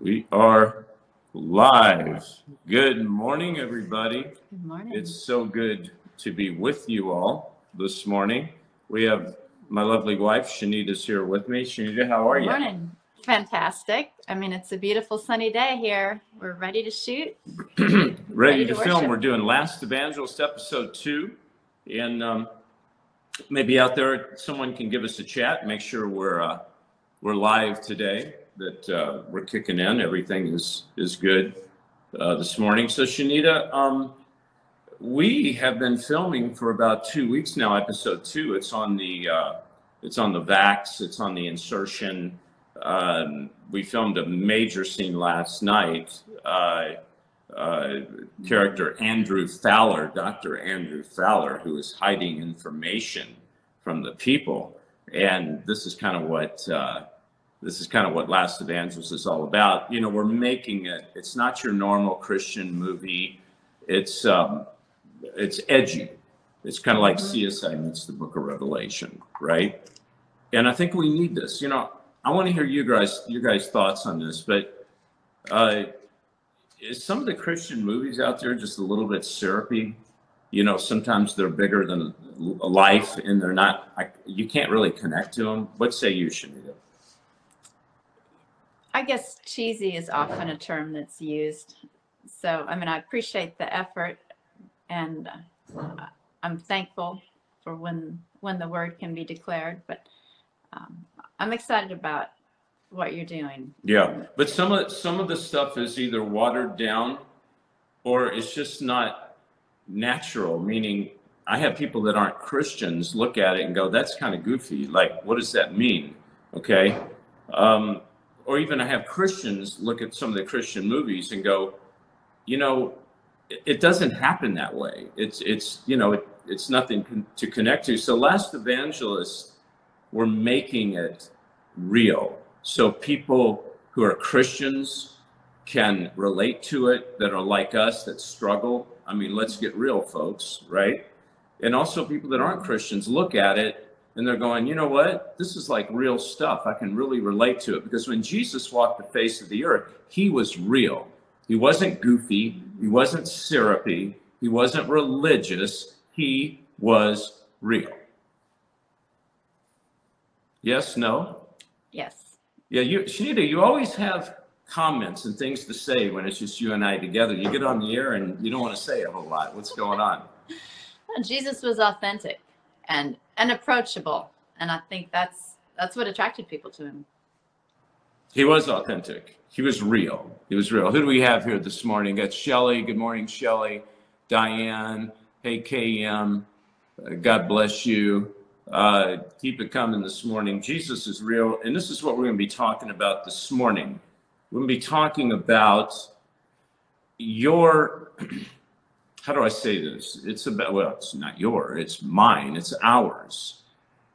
We are live. Good morning, everybody. Good morning. It's so good to be with you all this morning. We have my lovely wife, Shanita's here with me. Shanita, how are Good you? morning. Fantastic. I mean, it's a beautiful sunny day here. We're ready to shoot. Ready Ready to to film. We're doing Last Evangelist episode two. And um, maybe out there, someone can give us a chat, make sure we're, uh, we're live today, that uh, we're kicking in. Everything is, is good uh, this morning. So Shanita, um, we have been filming for about two weeks now, episode two. It's on the, uh, it's on the VAX, it's on the insertion. Um, we filmed a major scene last night. Uh, uh, character Andrew Fowler, Dr. Andrew Fowler, who is hiding information from the people. And this is kind of what uh, this is kind of what Last Evangelist is all about. You know, we're making it. It's not your normal Christian movie. It's um, it's edgy. It's kind of like CSI meets the Book of Revelation, right? And I think we need this. You know, I want to hear you guys you guys thoughts on this, but. Uh, is some of the Christian movies out there just a little bit syrupy? You know, sometimes they're bigger than life, and they're not. I, you can't really connect to them. What say you, Shanita? I guess cheesy is often a term that's used. So, I mean, I appreciate the effort and uh, I'm thankful for when when the word can be declared, but um, I'm excited about what you're doing. Yeah, but some of some of the stuff is either watered down, or it's just not natural. Meaning, I have people that aren't Christians look at it and go, "That's kind of goofy." Like, what does that mean? Okay, um, or even I have Christians look at some of the Christian movies and go, "You know, it, it doesn't happen that way. It's it's you know, it, it's nothing con- to connect to." So, Last evangelists we're making it real so people who are Christians can relate to it that are like us that struggle. I mean, let's get real, folks, right? And also people that aren't Christians look at it and they're going, you know what? This is like real stuff. I can really relate to it because when Jesus walked the face of the earth, he was real. He wasn't goofy. He wasn't syrupy. He wasn't religious. He was real. Yes, no? Yes. Yeah, you, Shanita, you always have comments and things to say when it's just you and I together. You get on the air and you don't want to say a whole lot. What's going on? Jesus was authentic and and approachable, and I think that's that's what attracted people to him. He was authentic. He was real. He was real. Who do we have here this morning? Got Shelly. Good morning, Shelly. Diane. Hey, KM. God bless you. Uh, keep it coming this morning. Jesus is real. And this is what we're going to be talking about this morning. We're going to be talking about your, how do I say this? It's about, well, it's not your, it's mine, it's ours.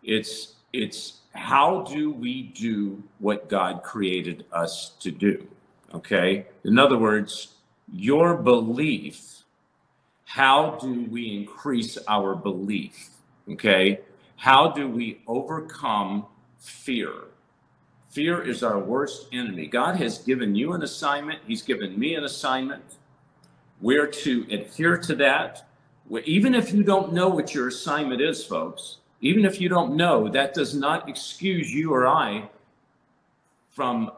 It's, it's how do we do what God created us to do? Okay. In other words, your belief, how do we increase our belief? Okay. How do we overcome fear? Fear is our worst enemy. God has given you an assignment, He's given me an assignment. We're to adhere to that. Even if you don't know what your assignment is, folks, even if you don't know, that does not excuse you or I from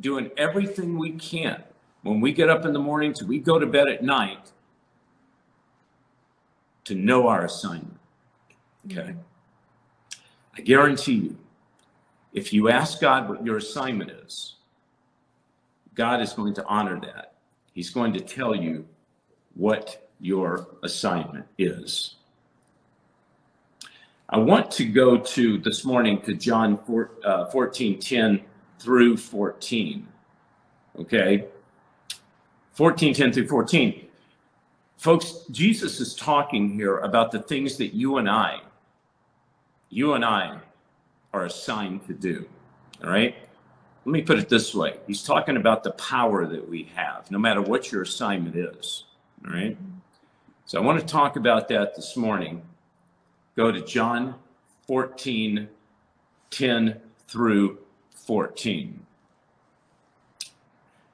doing everything we can when we get up in the morning to we go to bed at night to know our assignment. Okay. I guarantee you, if you ask God what your assignment is, God is going to honor that. He's going to tell you what your assignment is. I want to go to this morning to John 4, uh, 14 10 through 14. Okay. 14 10 through 14. Folks, Jesus is talking here about the things that you and I, you and I are assigned to do. All right. Let me put it this way He's talking about the power that we have, no matter what your assignment is. All right. So I want to talk about that this morning. Go to John 14 10 through 14.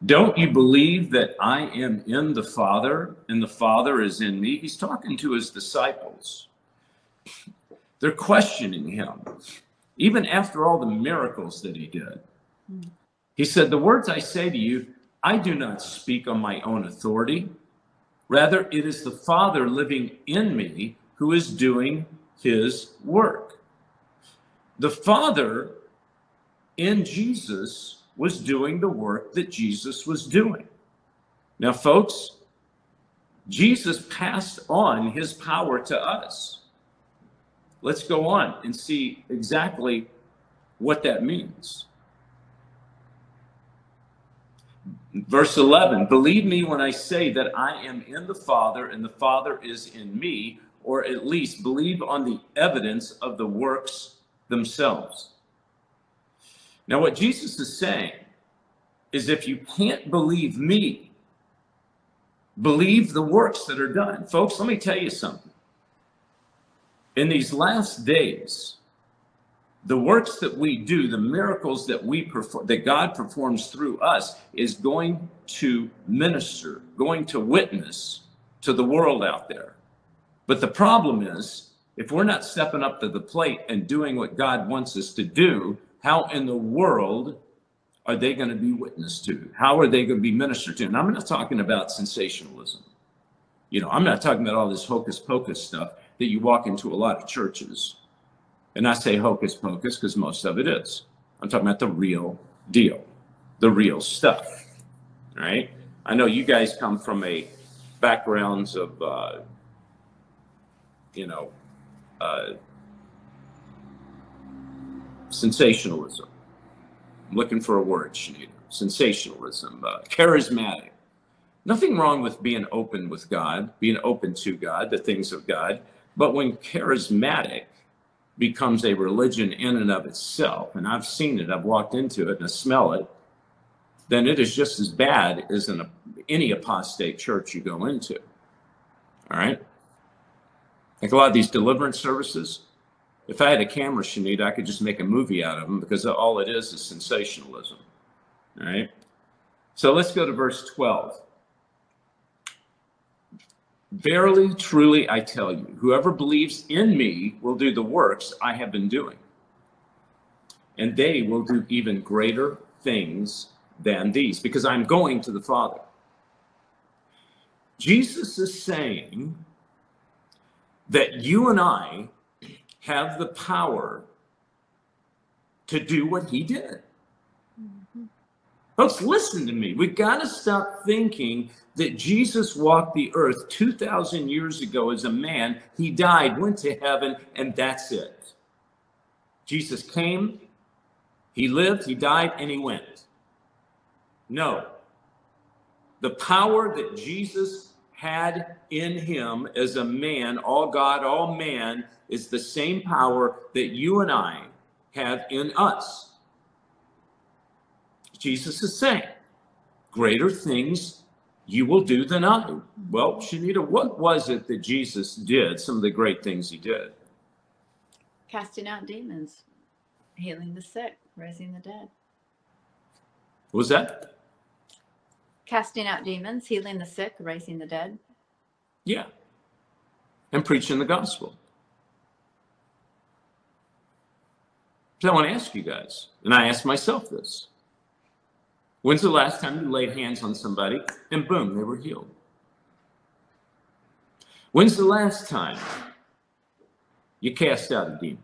Don't you believe that I am in the Father and the Father is in me? He's talking to his disciples. They're questioning him, even after all the miracles that he did. He said, The words I say to you, I do not speak on my own authority. Rather, it is the Father living in me who is doing his work. The Father in Jesus was doing the work that Jesus was doing. Now, folks, Jesus passed on his power to us. Let's go on and see exactly what that means. Verse 11 Believe me when I say that I am in the Father and the Father is in me, or at least believe on the evidence of the works themselves. Now, what Jesus is saying is if you can't believe me, believe the works that are done. Folks, let me tell you something. In these last days, the works that we do, the miracles that we perform, that God performs through us, is going to minister, going to witness to the world out there. But the problem is, if we're not stepping up to the plate and doing what God wants us to do, how in the world are they going to be witnessed to? How are they going to be ministered to? And I'm not talking about sensationalism. You know, I'm not talking about all this hocus pocus stuff that you walk into a lot of churches. And I say hocus pocus because most of it is. I'm talking about the real deal, the real stuff. Right? I know you guys come from a backgrounds of, uh, you know, uh, sensationalism. I'm looking for a word, Shanita. Sensationalism, uh, charismatic. Nothing wrong with being open with God, being open to God, the things of God. But when charismatic becomes a religion in and of itself, and I've seen it, I've walked into it and I smell it, then it is just as bad as in any apostate church you go into. All right? Like a lot of these deliverance services, if I had a camera, Shanita, I could just make a movie out of them because all it is is sensationalism. All right? So let's go to verse 12. Verily, truly, I tell you, whoever believes in me will do the works I have been doing. And they will do even greater things than these, because I'm going to the Father. Jesus is saying that you and I have the power to do what he did. Mm-hmm. Folks, listen to me. We've got to stop thinking that Jesus walked the earth 2,000 years ago as a man. He died, went to heaven, and that's it. Jesus came, he lived, he died, and he went. No. The power that Jesus had in him as a man, all God, all man, is the same power that you and I have in us. Jesus is saying, greater things you will do the I. Well, Shanita, what was it that Jesus did? Some of the great things he did. Casting out demons, healing the sick, raising the dead. What was that? Casting out demons, healing the sick, raising the dead. Yeah. And preaching the gospel. So I want to ask you guys, and I ask myself this. When's the last time you laid hands on somebody and boom, they were healed? When's the last time you cast out a demon?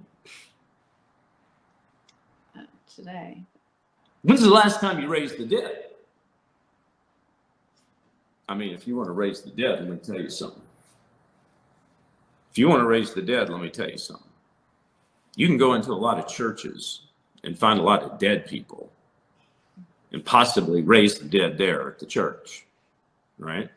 Uh, today. When's the last time you raised the dead? I mean, if you want to raise the dead, let me tell you something. If you want to raise the dead, let me tell you something. You can go into a lot of churches and find a lot of dead people and possibly raise the dead there at the church, right?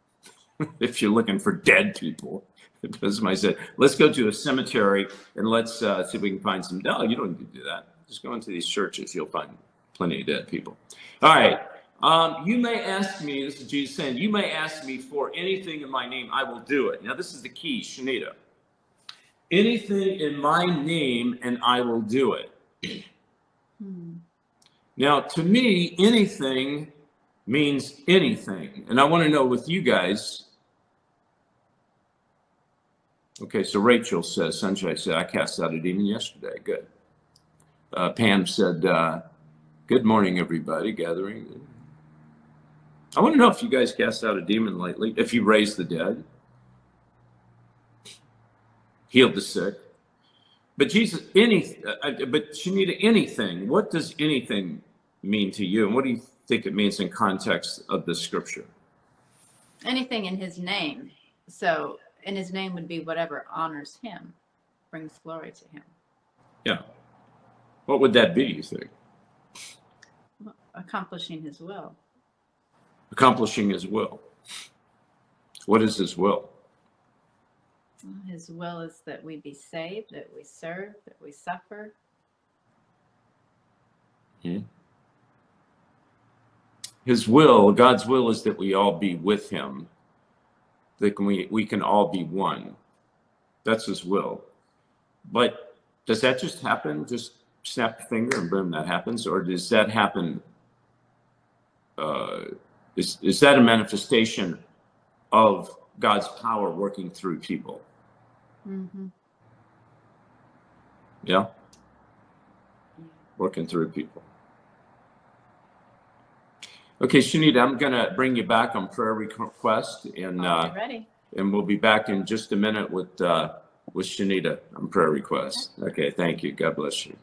if you're looking for dead people, because somebody said, let's go to a cemetery and let's uh, see if we can find some. No, you don't need to do that. Just go into these churches, you'll find plenty of dead people. All right. Um, you may ask me, this is Jesus saying, you may ask me for anything in my name, I will do it. Now, this is the key, Shanita. Anything in my name, and I will do it. Now, to me, anything means anything. And I want to know with you guys. Okay, so Rachel says, Sunshine said, I cast out a demon yesterday. Good. Uh, Pam said, uh, Good morning, everybody gathering. I want to know if you guys cast out a demon lately, if you raised the dead, healed the sick. But Jesus, any, uh, but Shanita, anything, what does anything mean to you? And what do you think it means in context of the scripture? Anything in his name. So, in his name would be whatever honors him, brings glory to him. Yeah. What would that be, you think? Accomplishing his will. Accomplishing his will. What is his will? His will is that we be saved, that we serve, that we suffer. Hmm? His will, God's will is that we all be with him, that we, we can all be one. That's his will. But does that just happen? Just snap a finger and boom, that happens? Or does that happen? Uh, is, is that a manifestation of God's power working through people? Mm-hmm. Yeah? Working through people. Okay, Shanita, I'm going to bring you back on prayer request and uh, ready? and we'll be back in just a minute with uh, with Shanita on prayer request. Okay, thank you. God bless you.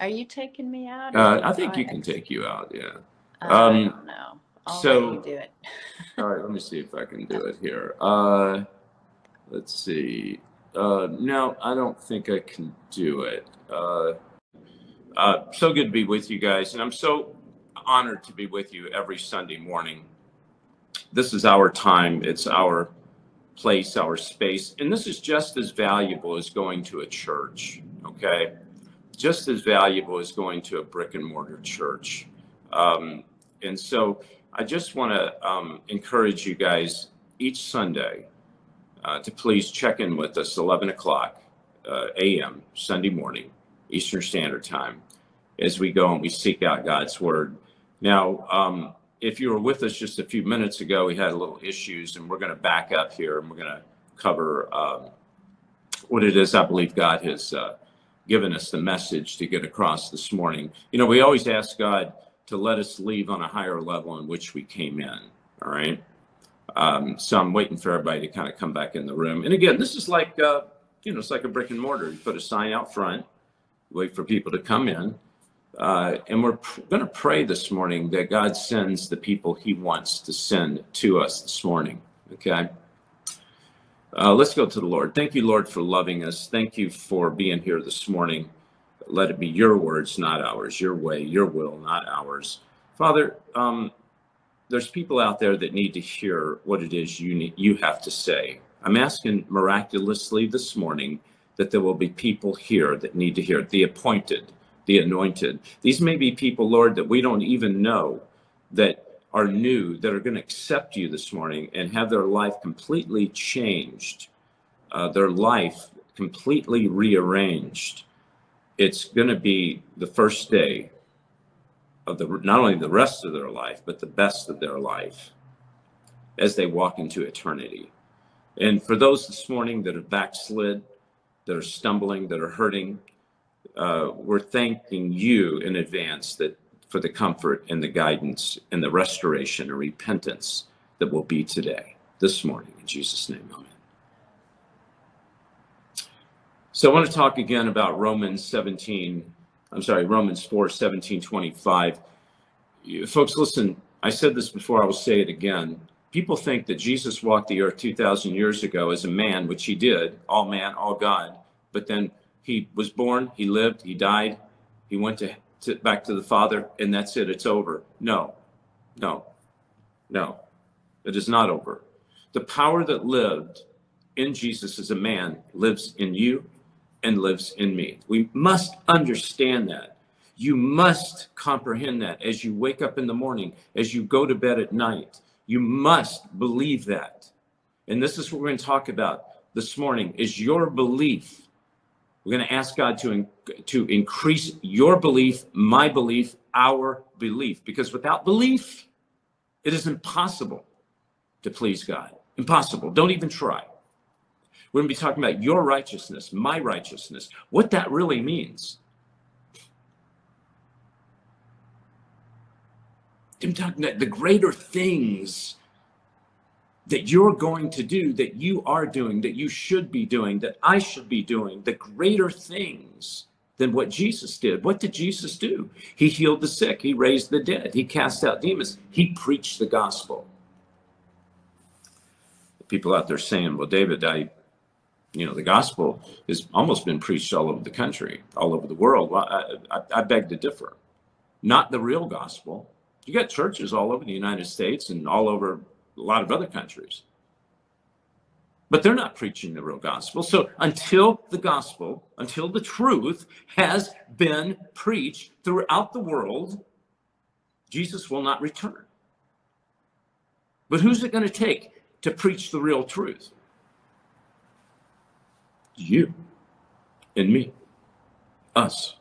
Are you taking me out? or Uh, I think you can take you out. Yeah. I um, don't know. I'll let so- you do it. All right. Let me see if I can do it here. Uh, let's see. Uh, no, I don't think I can do it. Uh, uh, so good to be with you guys, and I'm so honored to be with you every Sunday morning. This is our time. It's our place, our space, and this is just as valuable as going to a church. Okay, just as valuable as going to a brick and mortar church. Um, and so I just want to um, encourage you guys each Sunday uh, to please check in with us 11 o'clock uh, a.m. Sunday morning, Eastern Standard Time, as we go and we seek out God's Word. Now, um, if you were with us just a few minutes ago, we had a little issues, and we're going to back up here and we're going to cover um, what it is I believe God has uh, given us the message to get across this morning. You know, we always ask God to let us leave on a higher level in which we came in. All right. Um, so I'm waiting for everybody to kind of come back in the room. And again, this is like, uh, you know, it's like a brick and mortar. You put a sign out front, wait for people to come in. Uh, and we're pr- going to pray this morning that God sends the people he wants to send to us this morning. Okay. Uh, let's go to the Lord. Thank you, Lord, for loving us. Thank you for being here this morning. Let it be your words, not ours, your way, your will, not ours. Father, um, there's people out there that need to hear what it is you need, you have to say. I'm asking miraculously this morning that there will be people here that need to hear it, the appointed, the anointed. These may be people, Lord, that we don't even know that are new, that are going to accept you this morning and have their life completely changed, uh, their life completely rearranged. It's going to be the first day of the not only the rest of their life, but the best of their life as they walk into eternity. And for those this morning that have backslid, that are stumbling, that are hurting, uh, we're thanking you in advance that for the comfort and the guidance and the restoration and repentance that will be today, this morning. In Jesus' name, amen. So I want to talk again about Romans 17. I'm sorry, Romans 4, 17, 25. You- folks, listen, I said this before, I will say it again. People think that Jesus walked the earth 2,000 years ago as a man, which he did, all man, all God. But then he was born, he lived, he died, he went to, to back to the Father, and that's it, it's over. No, no, no, it is not over. The power that lived in Jesus as a man lives in you and lives in me. We must understand that. You must comprehend that as you wake up in the morning, as you go to bed at night. You must believe that. And this is what we're going to talk about this morning is your belief. We're going to ask God to, in- to increase your belief, my belief, our belief. Because without belief, It is impossible to please God. Impossible. Don't even try. We're going to be talking about your righteousness, my righteousness, what that really means. I'm talking about the greater things that you're going to do, that you are doing, that you should be doing, that I should be doing, the greater things than what Jesus did. What did Jesus do? He healed the sick, he raised the dead, he cast out demons, he preached the gospel. People out there saying, well, David, I, you know, the gospel has almost been preached all over the country, all over the world. Well, I, I, I beg to differ. Not the real gospel. You got churches all over the United States and all over a lot of other countries. But they're not preaching the real gospel. So until the gospel, until the truth has been preached throughout the world, Jesus will not return. But who's it going to take to preach the real truth? You and me, us.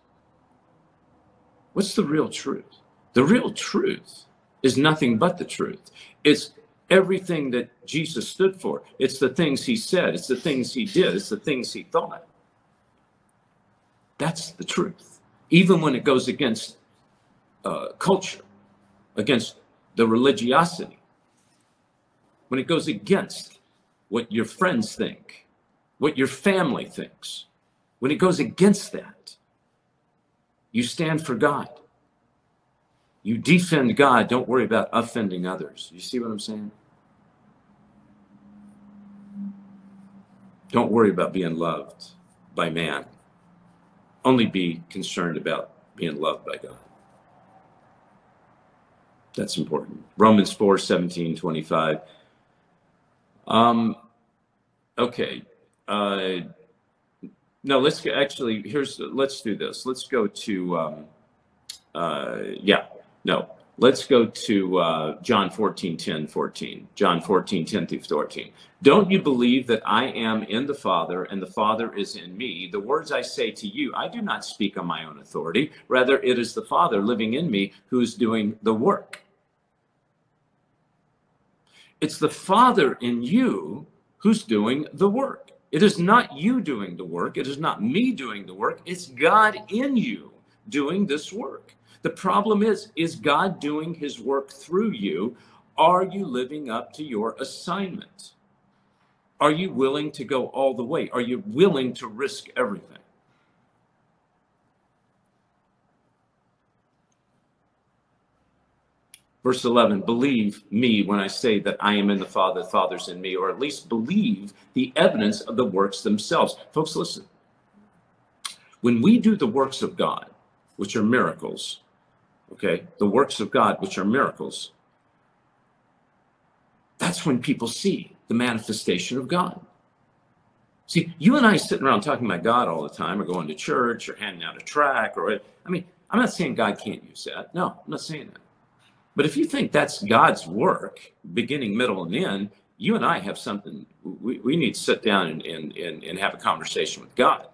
What's the real truth? The real truth is nothing but the truth. It's everything that Jesus stood for. It's the things he said, it's the things he did, it's the things he thought. That's the truth. Even when it goes against uh, culture, against the religiosity, when it goes against what your friends think, what your family thinks, when it goes against that, you stand for God. You defend God, don't worry about offending others. You see what I'm saying? Don't worry about being loved by man. Only be concerned about being loved by God. That's important. Romans 4 17, 25. Um, okay. Uh, no, let's go, actually, here's, let's do this. Let's go to, um, uh, yeah, no, let's go to uh, John 14, 10, 14. John 14, 10 through 14. Don't you believe that I am in the Father and the Father is in me? The words I say to you, I do not speak on my own authority. Rather, it is the Father living in me who is doing the work. It's the Father in you who's doing the work. It is not you doing the work. It is not me doing the work. It's God in you doing this work. The problem is, is God doing his work through you? Are you living up to your assignment? Are you willing to go all the way? Are you willing to risk everything? Verse 11, believe me when I say that I am in the Father, the Father's in me, or at least believe the evidence of the works themselves. Folks, listen. When we do the works of God, which are miracles, okay, the works of God, which are miracles, that's when people see the manifestation of God. See, you and I sitting around talking about God all the time, or going to church, or handing out a track, or I mean, I'm not saying God can't use that. No, I'm not saying that. But if you think that's God's work, beginning, middle, and end, you and I have something, we, we need to sit down and, and, and, and have a conversation with God.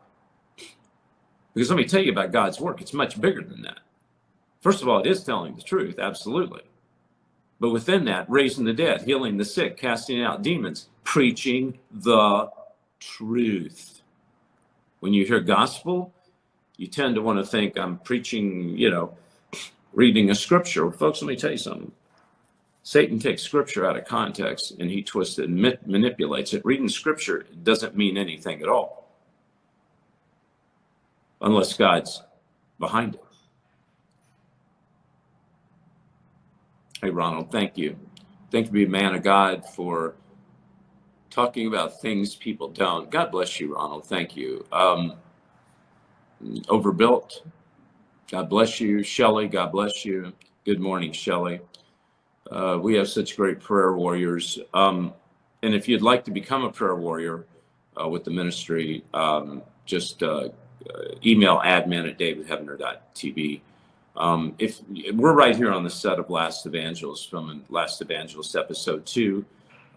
Because let me tell you about God's work, it's much bigger than that. First of all, it is telling the truth, absolutely. But within that, raising the dead, healing the sick, casting out demons, preaching the truth. When you hear gospel, you tend to want to think I'm preaching, you know, reading a scripture. Well, folks, let me tell you something. Satan takes scripture out of context and he twists it and ma- manipulates it. Reading scripture doesn't mean anything at all unless God's behind it. Hey, Ronald, thank you. Thank you, be a man of God, for talking about things people don't. God bless you, Ronald. Thank you. Um, overbuilt. God bless you. Shelley, God bless you. Good morning, Shelley. Uh, we have such great prayer warriors. Um, and if you'd like to become a prayer warrior uh, with the ministry, um, just uh, uh email admin at davidheavener.tv. Um, if we're right here on the set of Last Evangelist from Last Evangelist episode two,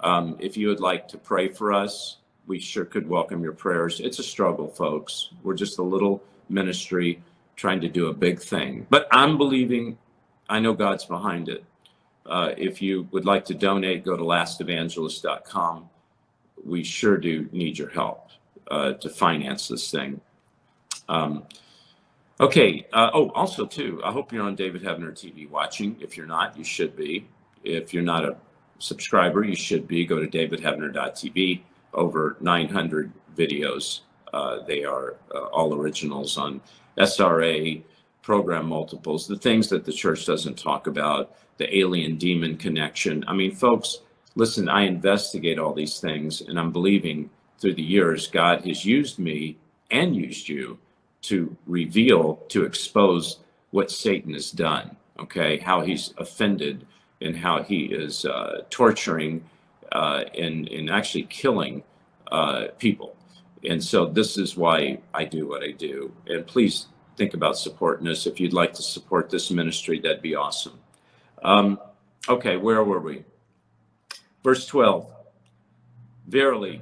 um, if you would like to pray for us, we sure could welcome your prayers. It's a struggle, folks. We're just a little ministry trying to do a big thing, but I'm believing. I know God's behind it. Uh, if you would like to donate, go to lastevangelist.com. We sure do need your help uh, to finance this thing. Um, okay. Uh, oh, also too, I hope you're on David Heavener TV watching. If you're not, you should be. If you're not a subscriber, you should be. Go to davidheavener.tv. Over 900 videos. Uh, they are uh, all originals on SRA, program multiples, the things that the church doesn't talk about, the alien demon connection. I mean, folks, listen, I investigate all these things, and I'm believing through the years, God has used me and used you to reveal, to expose what Satan has done, okay? How he's offended and how he is uh, torturing uh, and, and actually killing uh, people. And so this is why I do what I do. And please think about supporting us. If you'd like to support this ministry, that'd be awesome. Um, okay, where were we? Verse 12 Verily,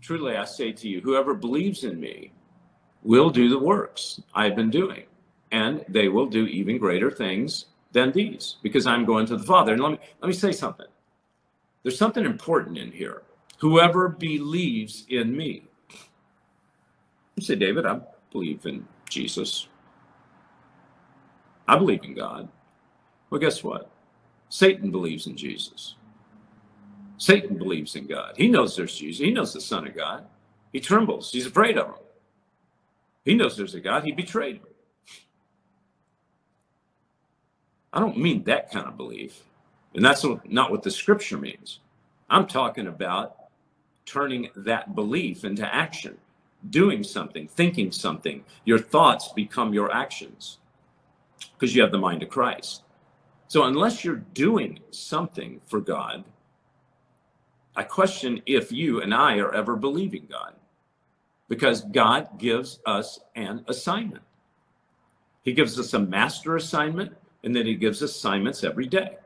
truly I say to you, whoever believes in me will do the works I've been doing, and they will do even greater things than these, because I'm going to the Father. And let me let me say something. There's something important in here. Whoever believes in me. You say, David, I believe in Jesus. I believe in God. Well, guess what? Satan believes in Jesus. Satan believes in God. He knows there's Jesus. He knows the Son of God. He trembles. He's afraid of him. He knows there's a God. He betrayed him. I don't mean that kind of belief. And that's not what the scripture means. I'm talking about turning that belief into action doing something, thinking something. Your thoughts become your actions because you have the mind of Christ. So, unless you're doing something for God, I question if you and I are ever believing God because God gives us an assignment. He gives us a master assignment and then He gives assignments every day.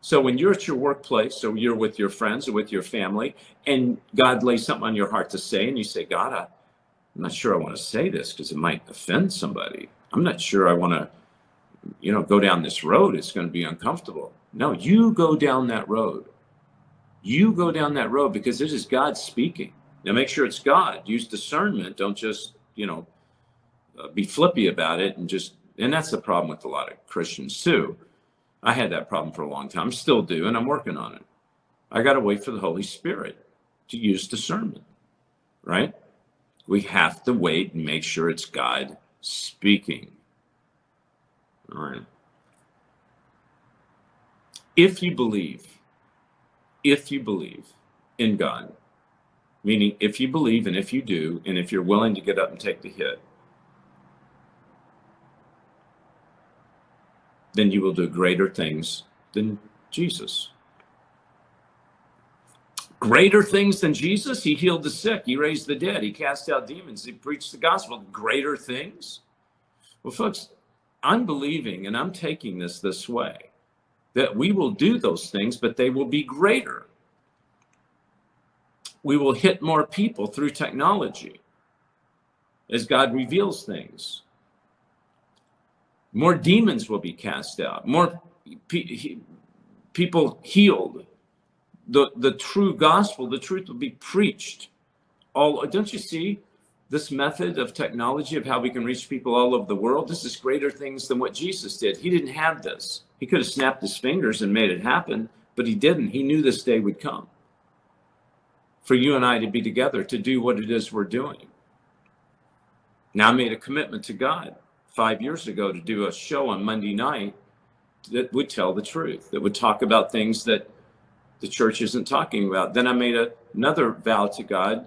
So when you're at your workplace or you're with your friends or with your family and God lays something on your heart to say and you say, God, I, I'm not sure I want to say this because it might offend somebody. I'm not sure I want to, you know, go down this road. It's going to be uncomfortable. No, you go down that road. You go down that road because this is God speaking. Now make sure it's God. Use discernment. Don't just, you know, uh, be flippy about it and just, and that's the problem with a lot of Christians too I had that problem for a long time, still do, and I'm working on it. I got to wait for the Holy Spirit to use discernment, right? We have to wait and make sure it's God speaking. All right. If you believe, if you believe in God, meaning if you believe and if you do, and if you're willing to get up and take the hit, then you will do greater things than Jesus. Greater things than Jesus? He healed the sick, he raised the dead, he cast out demons, he preached the gospel. Greater things? Well, folks, I'm believing and I'm taking this this way that we will do those things, but they will be greater. We will hit more people through technology as God reveals things more demons will be cast out, more pe- people healed. The, the true gospel, the truth will be preached. All don't you see this method of technology of how we can reach people all over the world? This is greater things than what Jesus did. He didn't have this. He could have snapped his fingers and made it happen, but he didn't. He knew this day would come for you and I to be together to do what it is we're doing. Now I made a commitment to God five years ago to do a show on Monday night that would tell the truth, that would talk about things that the church isn't talking about. Then I made a, another vow to God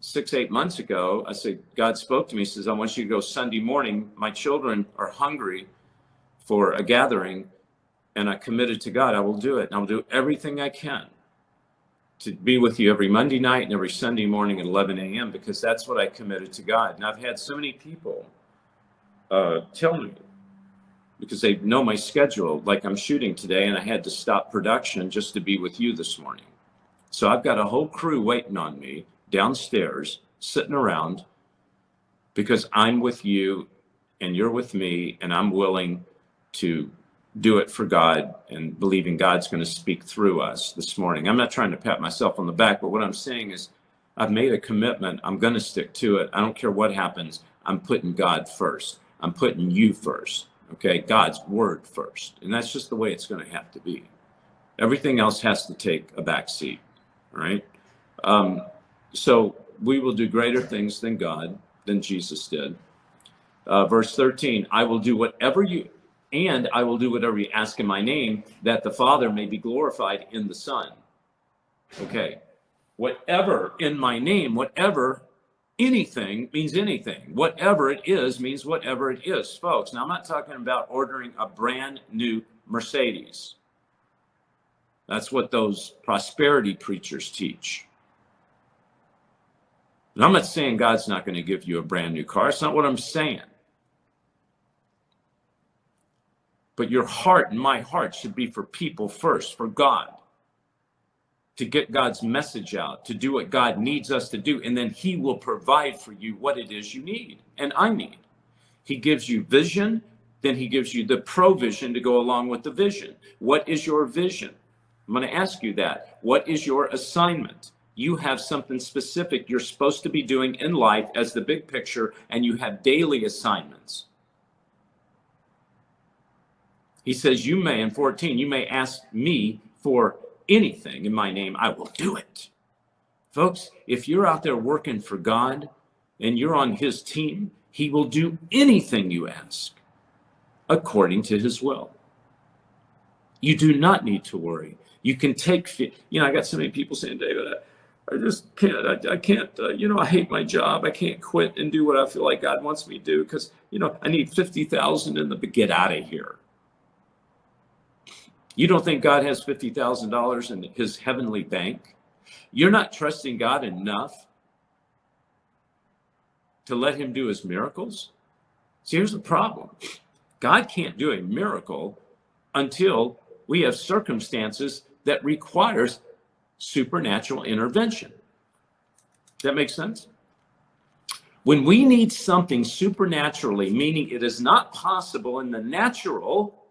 six, eight months ago. I said, God spoke to me, says, I want you to go Sunday morning. My children are hungry for a gathering. And I committed to God, I will do it. And I'll do everything I can to be with you every Monday night and every Sunday morning at 11 a.m. because that's what I committed to God. And I've had so many people uh, tell me because they know my schedule. Like I'm shooting today and I had to stop production just to be with you this morning. So I've got a whole crew waiting on me downstairs, sitting around because I'm with you and you're with me and I'm willing to do it for God and believing God's going to speak through us this morning. I'm not trying to pat myself on the back, but what I'm saying is I've made a commitment. I'm going to stick to it. I don't care what happens. I'm putting God first. I'm putting you first. Okay. God's word first. And that's just the way it's going to have to be. Everything else has to take a back seat. All right. Um, so we will do greater things than God, than Jesus did. Uh, verse 13, I will do whatever you, and I will do whatever you ask in my name, that the Father may be glorified in the Son. Okay. Whatever in my name, whatever anything means anything. Whatever it is means whatever it is, folks. Now, I'm not talking about ordering a brand new Mercedes. That's what those prosperity preachers teach. And I'm not saying God's not going to give you a brand new car. It's not what I'm saying. But your heart and my heart should be for people first, for God, to get God's message out, to do what God needs us to do. And then He will provide for you what it is you need and I need. He gives you vision, then He gives you the provision to go along with the vision. What is your vision? I'm going to ask you that. What is your assignment? You have something specific you're supposed to be doing in life as the big picture, and you have daily assignments. He says, You may, in 14, you may ask me for anything in my name, I will do it. Folks, if you're out there working for God and you're on his team, he will do anything you ask according to his will. You do not need to worry. You can take, you know, I got so many people saying, David, I, I just can't, I, I can't, uh, you know, I hate my job. I can't quit and do what I feel like God wants me to do because, you know, I need 50,000 in the, get out of here. You don't think God has $50,000 in his heavenly bank? You're not trusting God enough to let him do his miracles? See, here's the problem God can't do a miracle until we have circumstances that requires supernatural intervention. That makes sense? When we need something supernaturally, meaning it is not possible in the natural,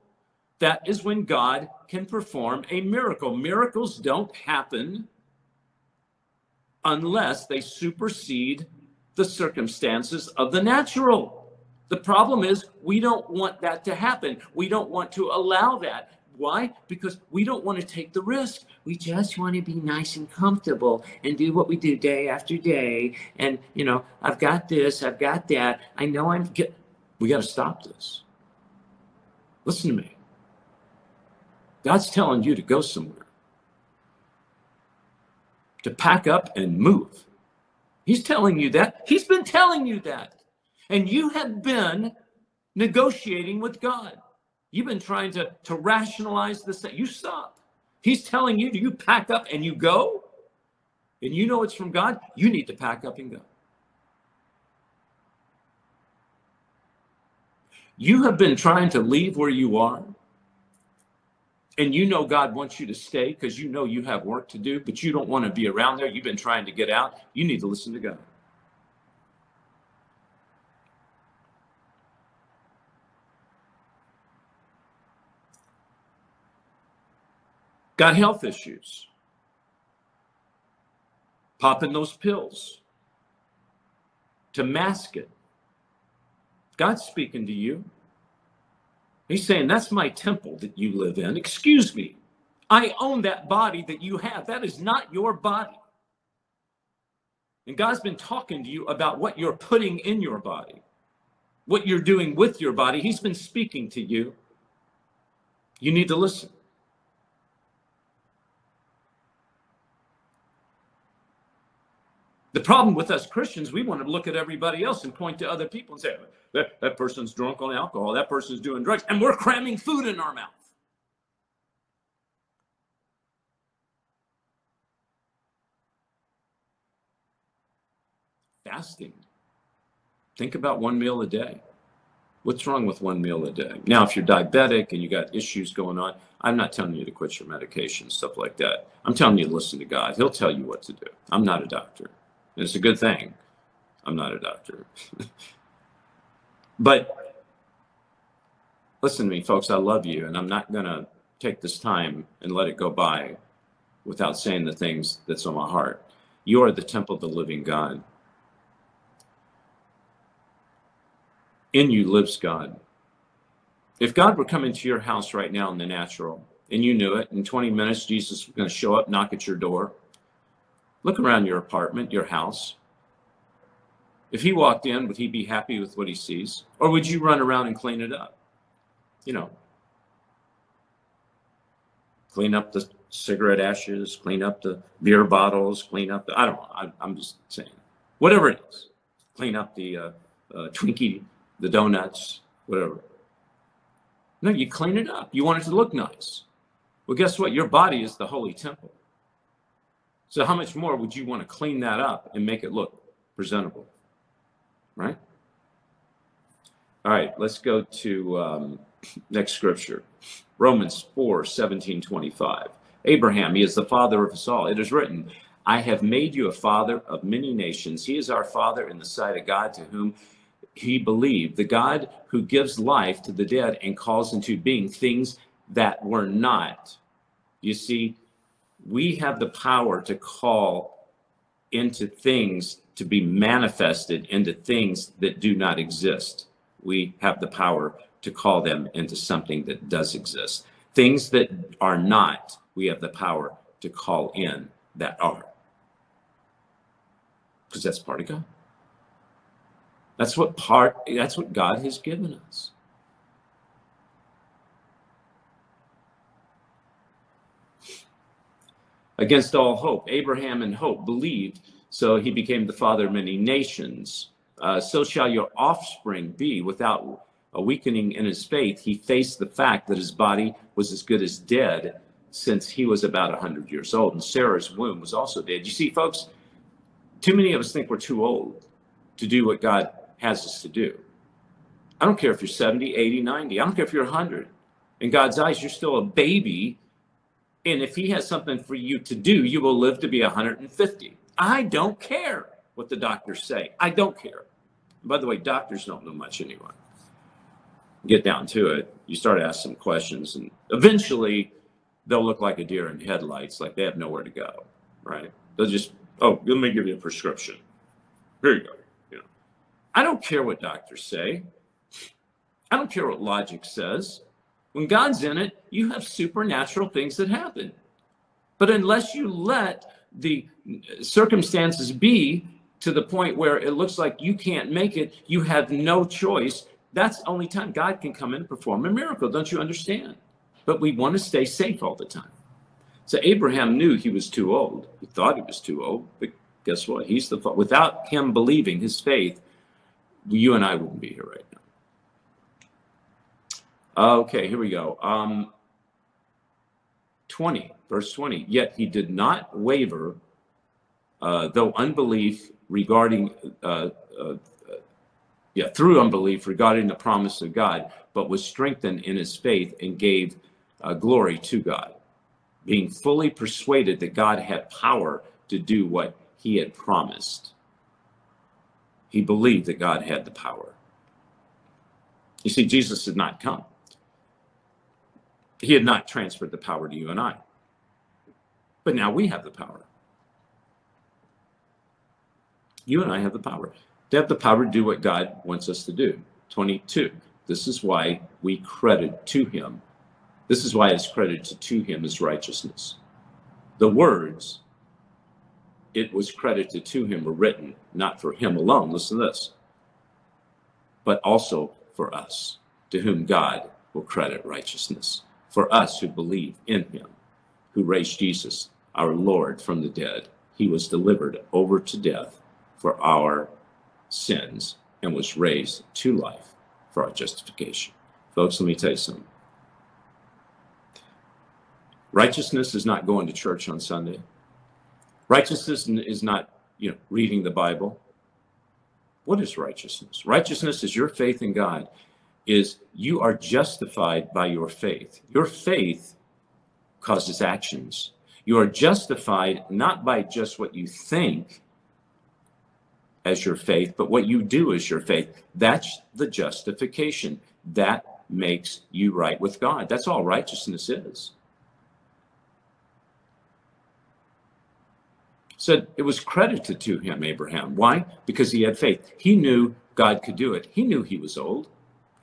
that is when God can perform a miracle. Miracles don't happen unless they supersede the circumstances of the natural. The problem is we don't want that to happen. We don't want to allow that. Why? Because we don't want to take the risk. We just want to be nice and comfortable and do what we do day after day. And, you know, I've got this, I've got that. I know I'm get we got to stop this. Listen to me. God's telling you to go somewhere, to pack up and move. He's telling you that. He's been telling you that. And you have been negotiating with God. You've been trying to, to rationalize this. You stop. He's telling you, do you pack up and you go? And you know it's from God? You need to pack up and go. You have been trying to leave where you are and you know God wants you to stay because you know you have work to do, but you don't want to be around there. You've been trying to get out. You need to listen to God. Got health issues. Popping those pills to mask it. God's speaking to you. He's saying, That's my temple that you live in. Excuse me. I own that body that you have. That is not your body. And God's been talking to you about what you're putting in your body, what you're doing with your body. He's been speaking to you. You need to listen. The problem with us Christians, we want to look at everybody else and point to other people and say, that, that person's drunk on alcohol, that person's doing drugs, and we're cramming food in our mouth. Fasting. Think about one meal a day. What's wrong with one meal a day? Now, if you're diabetic and you got issues going on, I'm not telling you to quit your medication, stuff like that. I'm telling you to listen to God. He'll tell you what to do. I'm not a doctor. It's a good thing. I'm not a doctor. but listen to me, folks. I love you, and I'm not going to take this time and let it go by without saying the things that's on my heart. You are the temple of the living God. In you lives God. If God were coming to your house right now in the natural, and you knew it, in 20 minutes, Jesus was going to show up, knock at your door, look around your apartment, your house. If he walked in, would he be happy with what he sees? Or would you run around and clean it up? You know, clean up the cigarette ashes, clean up the beer bottles, clean up the, I don't know, I, I'm just saying, whatever it is, clean up the uh, uh, Twinkie, the donuts, whatever. No, you clean it up. You want it to look nice. Well, guess what? Your body is the holy temple. So, how much more would you want to clean that up and make it look presentable? Right? All right, let's go to um, next scripture Romans 4 17, 25. Abraham, he is the father of us all. It is written, I have made you a father of many nations. He is our father in the sight of God, to whom he believed, the God who gives life to the dead and calls into being things that were not. You see, we have the power to call into things to be manifested into things that do not exist. We have the power to call them into something that does exist. Things that are not, we have the power to call in that are. Because that's part of God. That's what part that's what God has given us. Against all hope, Abraham and hope believed, so he became the father of many nations. Uh, so shall your offspring be without a weakening in his faith. He faced the fact that his body was as good as dead since he was about 100 years old, and Sarah's womb was also dead. You see, folks, too many of us think we're too old to do what God has us to do. I don't care if you're 70, 80, 90. I don't care if you're 100. In God's eyes, you're still a baby. And if He has something for you to do, you will live to be 150. I don't care what the doctors say. I don't care. By the way, doctors don't know much anyway. Get down to it. You start asking some questions, and eventually they'll look like a deer in headlights, like they have nowhere to go, right? They'll just, oh, let me give you a prescription. Here you go. I don't care what doctors say. I don't care what logic says. When God's in it, you have supernatural things that happen. But unless you let the circumstances be to the point where it looks like you can't make it, you have no choice. That's the only time God can come in and perform a miracle. Don't you understand? But we want to stay safe all the time. So Abraham knew he was too old. He thought he was too old, but guess what? He's the without him believing his faith, you and I wouldn't be here right now. Okay, here we go. Um, 20, verse 20. Yet he did not waver, uh, though unbelief regarding, uh, uh, yeah, through unbelief regarding the promise of God, but was strengthened in his faith and gave uh, glory to God, being fully persuaded that God had power to do what he had promised. He believed that God had the power. You see, Jesus had not come. He had not transferred the power to you and I. But now we have the power. You and I have the power. To have the power to do what God wants us to do. 22. This is why we credit to him. This is why it's credited to him as righteousness. The words it was credited to him were written not for him alone, listen to this, but also for us, to whom God will credit righteousness, for us who believe in him, who raised Jesus, our Lord, from the dead. He was delivered over to death for our sins and was raised to life for our justification. Folks, let me tell you something. Righteousness is not going to church on Sunday. Righteousness is not, you know, reading the Bible. What is righteousness? Righteousness is your faith in God, is you are justified by your faith. Your faith causes actions. You are justified not by just what you think as your faith, but what you do as your faith. That's the justification. That makes you right with God. That's all righteousness is. Said it was credited to him, Abraham. Why? Because he had faith. He knew God could do it. He knew he was old.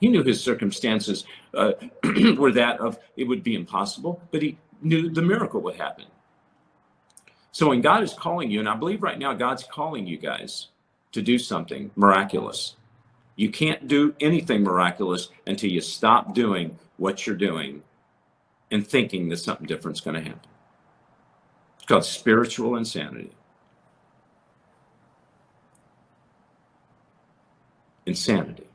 He knew his circumstances uh, were that of it would be impossible, but he knew the miracle would happen. So when God is calling you, and I believe right now God's calling you guys to do something miraculous. You can't do anything miraculous until you stop doing what you're doing and thinking that something different's going to happen. It's called spiritual insanity. Insanity.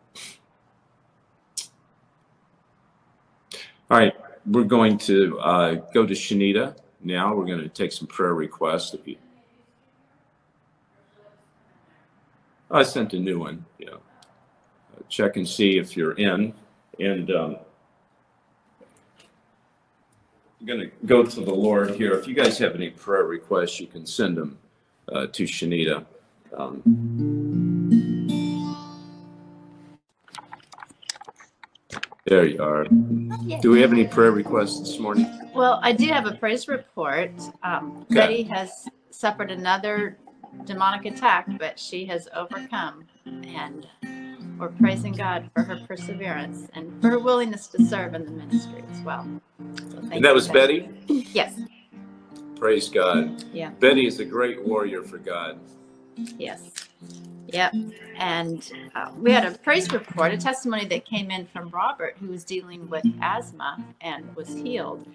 All right, we're going to uh, go to Shanita now. We're going to take some prayer requests. If you, I sent a new one. Know, check and see if you're in, and um, I'm going to go to the Lord here. If you guys have any prayer requests, you can send them uh, to Shanita. Um, there you are. Do we have any prayer requests this morning? Well, I do have a praise report. Um, Okay. Betty has suffered another demonic attack, but she has overcome. And we're praising God for her perseverance and for her willingness to serve in the ministry as well. So thank And that was Betty? Yes, Praise God. Yeah. Betty is a great warrior for God. Yes. Yep. And uh, we had a praise report, a testimony that came in from Robert, who was dealing with asthma and was healed.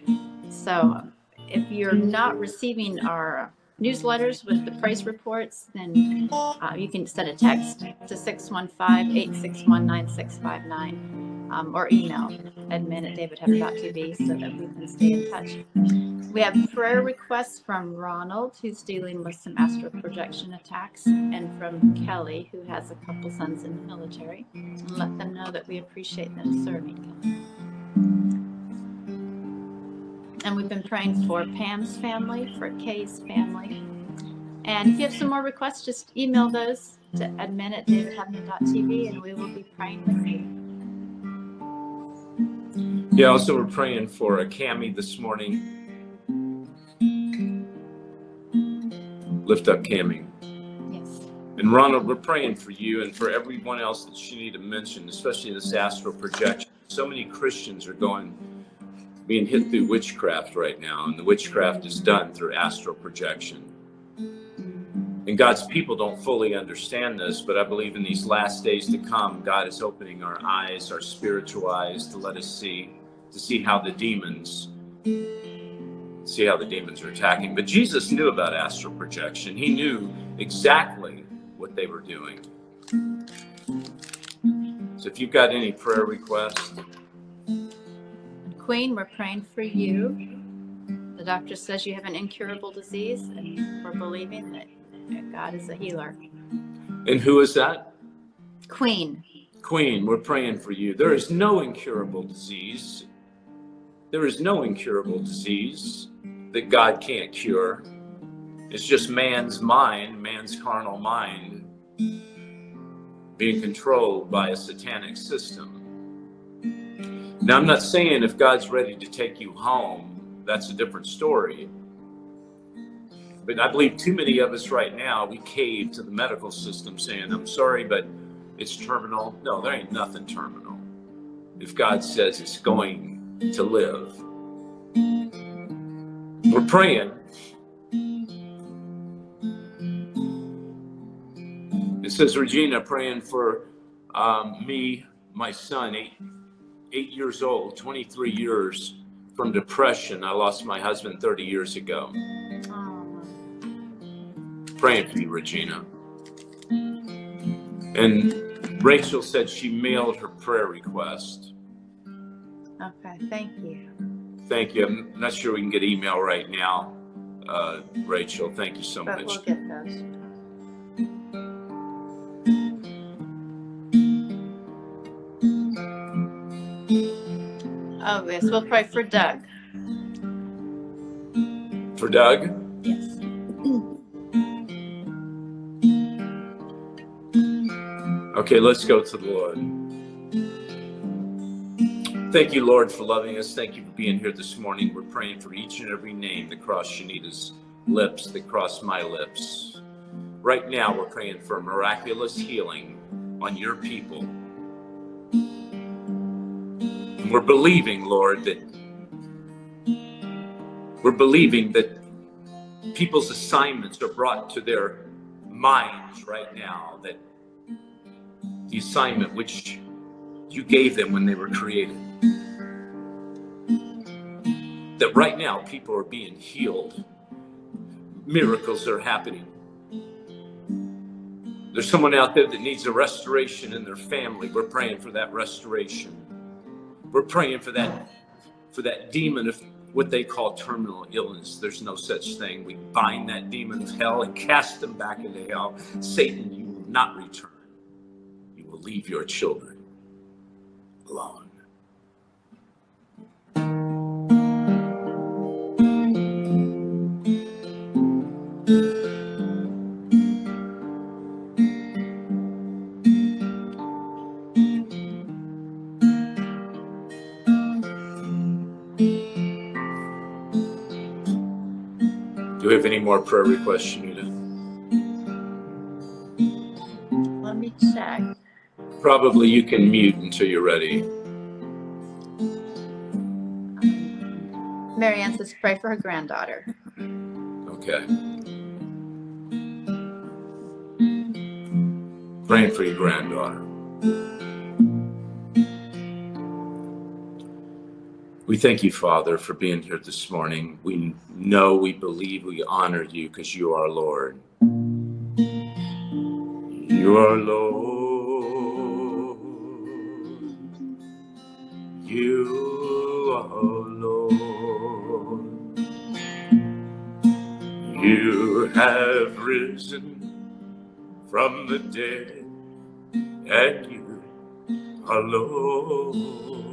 So if you're not receiving our newsletters with the praise reports, then uh, you can send a text to 615-861-9659 um, or email admin at davidheavener.tv so that we can stay in touch. We have prayer requests from Ronald, who's dealing with some astral projection attacks, and from Kelly, who has a couple sons in the military. And let them know that we appreciate them serving. And we've been praying for Pam's family, for Kay's family. And if you have some more requests, just email those to admin at davidheavener.tv and we will be praying with you. Yeah, also we're praying for a Cami this morning. Lift up Cami. Yes. And Ronald, we're praying for you and for everyone else that you need to mention, especially this astral projection. So many Christians are going, being hit through witchcraft right now, and the witchcraft is done through astral projection. And God's people don't fully understand this, but I believe in these last days to come, God is opening our eyes, our spiritual eyes, to let us see, to see how the demons, see how the demons are attacking. But Jesus knew about astral projection. He knew exactly what they were doing. So if you've got any prayer requests, Queen, we're praying for you. The doctor says you have an incurable disease, and we're believing that God is a healer. and who is that? Queen, Queen, we're praying for you. There is no incurable disease. There is no incurable disease that God can't cure. It's just man's mind, man's carnal mind, being controlled by a satanic system. Now, I'm not saying if God's ready to take you home, that's a different story. But I believe too many of us right now, we cave to the medical system saying, I'm sorry, but it's terminal. No, there ain't nothing terminal. If God says it's going to live, we're praying. It says, Regina, praying for um, me, my son, eight, eight years old, 23 years from depression. I lost my husband 30 years ago. Praying for you, Regina. And Rachel said she mailed her prayer request. Okay, thank you. Thank you. I'm not sure we can get email right now. Uh, Rachel, thank you so But much. we'll get those. Oh, yes, we'll pray for Doug. For Doug, Yes. okay, let's go to the Lord. Thank you, Lord, for loving us. Thank you for being here this morning. We're praying for each and every name that crossed Shanita's lips, that crossed my lips. Right now, we're praying for miraculous healing on your people. And we're believing, Lord, that we're believing that people's assignments are brought to their minds right now, that the assignment which you gave them when they were created. That right now people are being healed, miracles are happening. There's someone out there that needs a restoration in their family. We're praying for that restoration. We're praying for that for that demon of what they call terminal illness. There's no such thing. We bind that demon of hell and cast them back into hell. Satan, you will not return. You will leave your children alone. More prayer requests, Shanita? Let me check. Probably you can mute until you're ready. Marianne says pray for her granddaughter. Okay. Praying for your granddaughter. We thank you, Father, for being here this morning. We know, we believe, we honor you because you are Lord. You are Lord. You are Lord. You have risen from the dead, and you are Lord.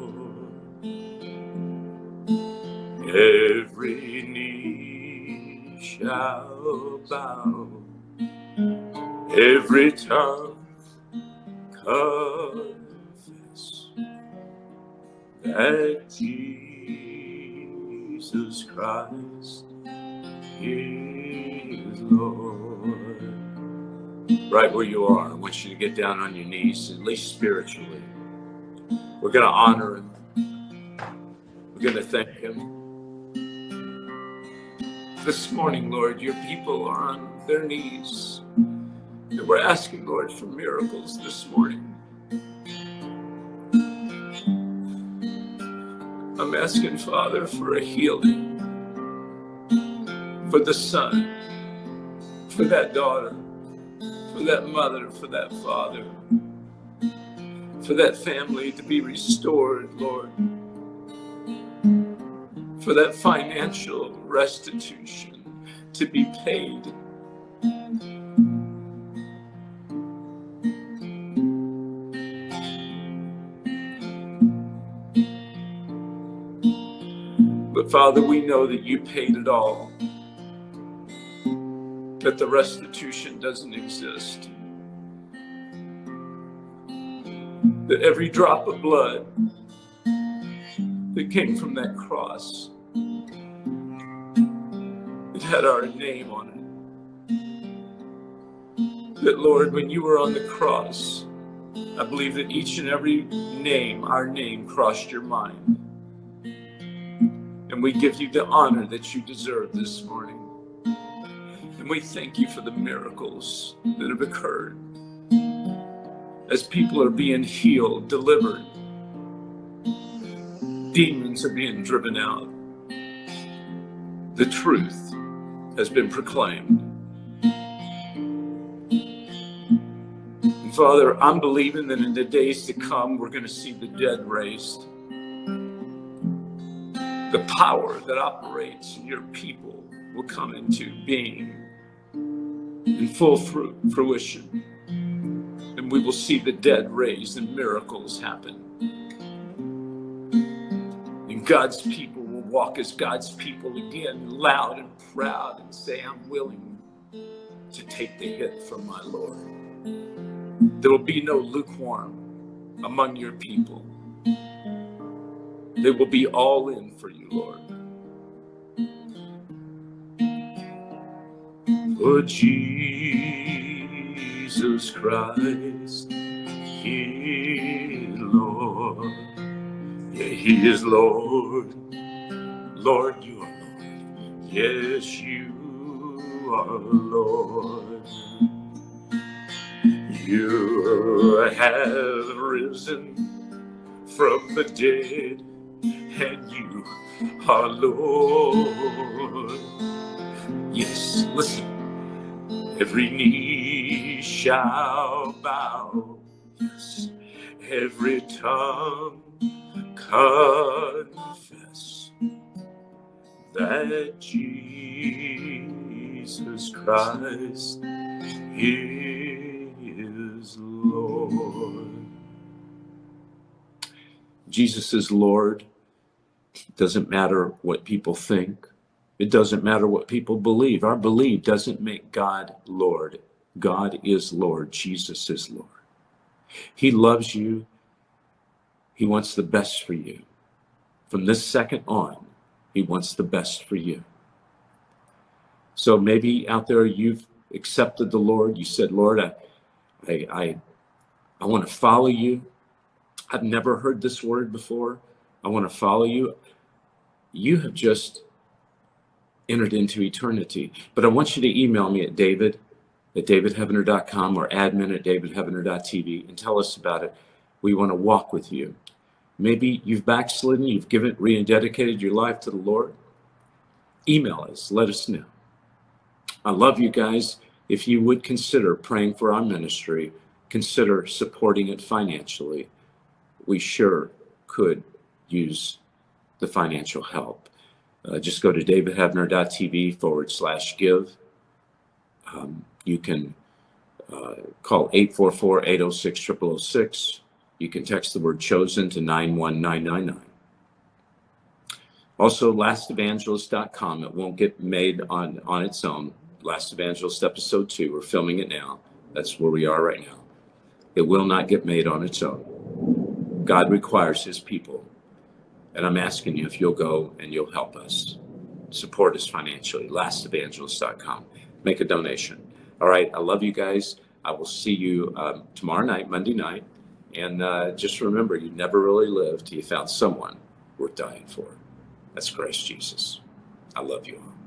Every knee shall bow, every tongue confess that Jesus Christ is Lord. Right where you are, I want you to get down on your knees, at least spiritually. We're going to honor him. We're going to thank him. This morning, Lord, your people are on their knees. And we're asking, Lord, for miracles this morning. I'm asking, Father, for a healing for the son, for that daughter, for that mother, for that father, for that family to be restored, Lord, for that financial restitution to be paid. But Father, we know that you paid it all, that the restitution doesn't exist, that every drop of blood that came from that cross, had our name on it. That, Lord, when you were on the cross, I believe that each and every name, our name, crossed your mind. And we give you the honor that you deserve this morning. And we thank you for the miracles that have occurred as people are being healed, delivered, demons are being driven out. The truth has been proclaimed. And Father, I'm believing that in the days to come, we're going to see the dead raised. The power that operates in your people will come into being in full fruit, fruition. And we will see the dead raised and miracles happen. And God's people walk as God's people again, loud and proud, and say, I'm willing to take the hit from my Lord. There will be no lukewarm among your people. They will be all in for you, Lord. For Jesus Christ, He Lord. Yeah, He is Lord. Lord, you are Lord. Yes, you are Lord. You have risen from the dead, and you are Lord. Yes, listen. Every knee shall bow, yes, every tongue confess that Jesus Christ is Lord. Jesus is Lord. It doesn't matter what people think. It doesn't matter what people believe. Our belief doesn't make God Lord. God is Lord. Jesus is Lord. He loves you. He wants the best for you. From this second on, He wants the best for you. So maybe out there you've accepted the Lord. You said, Lord, I, I, I, I want to follow you. I've never heard this word before. I want to follow you. You have just entered into eternity. But I want you to email me at david at davidheavener.com or admin at davidheavener.tv and tell us about it. We want to walk with you. Maybe you've backslidden, you've given, rededicated your life to the Lord. Email us, let us know. I love you guys. If you would consider praying for our ministry, consider supporting it financially. We sure could use the financial help. Uh, just go to davidheavener.tv forward slash give. Um, you can uh, call 844 806 0006. You can text the word chosen to 91999. Also, lastevangelist.com. It won't get made on, on its own. Last Evangelist episode two. We're filming it now. That's where we are right now. It will not get made on its own. God requires his people. And I'm asking you if you'll go and you'll help us. Support us financially. Lastevangelist.com. Make a donation. All right. I love you guys. I will see you um, tomorrow night, Monday night. And uh, just remember, you never really lived till you found someone worth dying for. That's Christ Jesus. I love you all.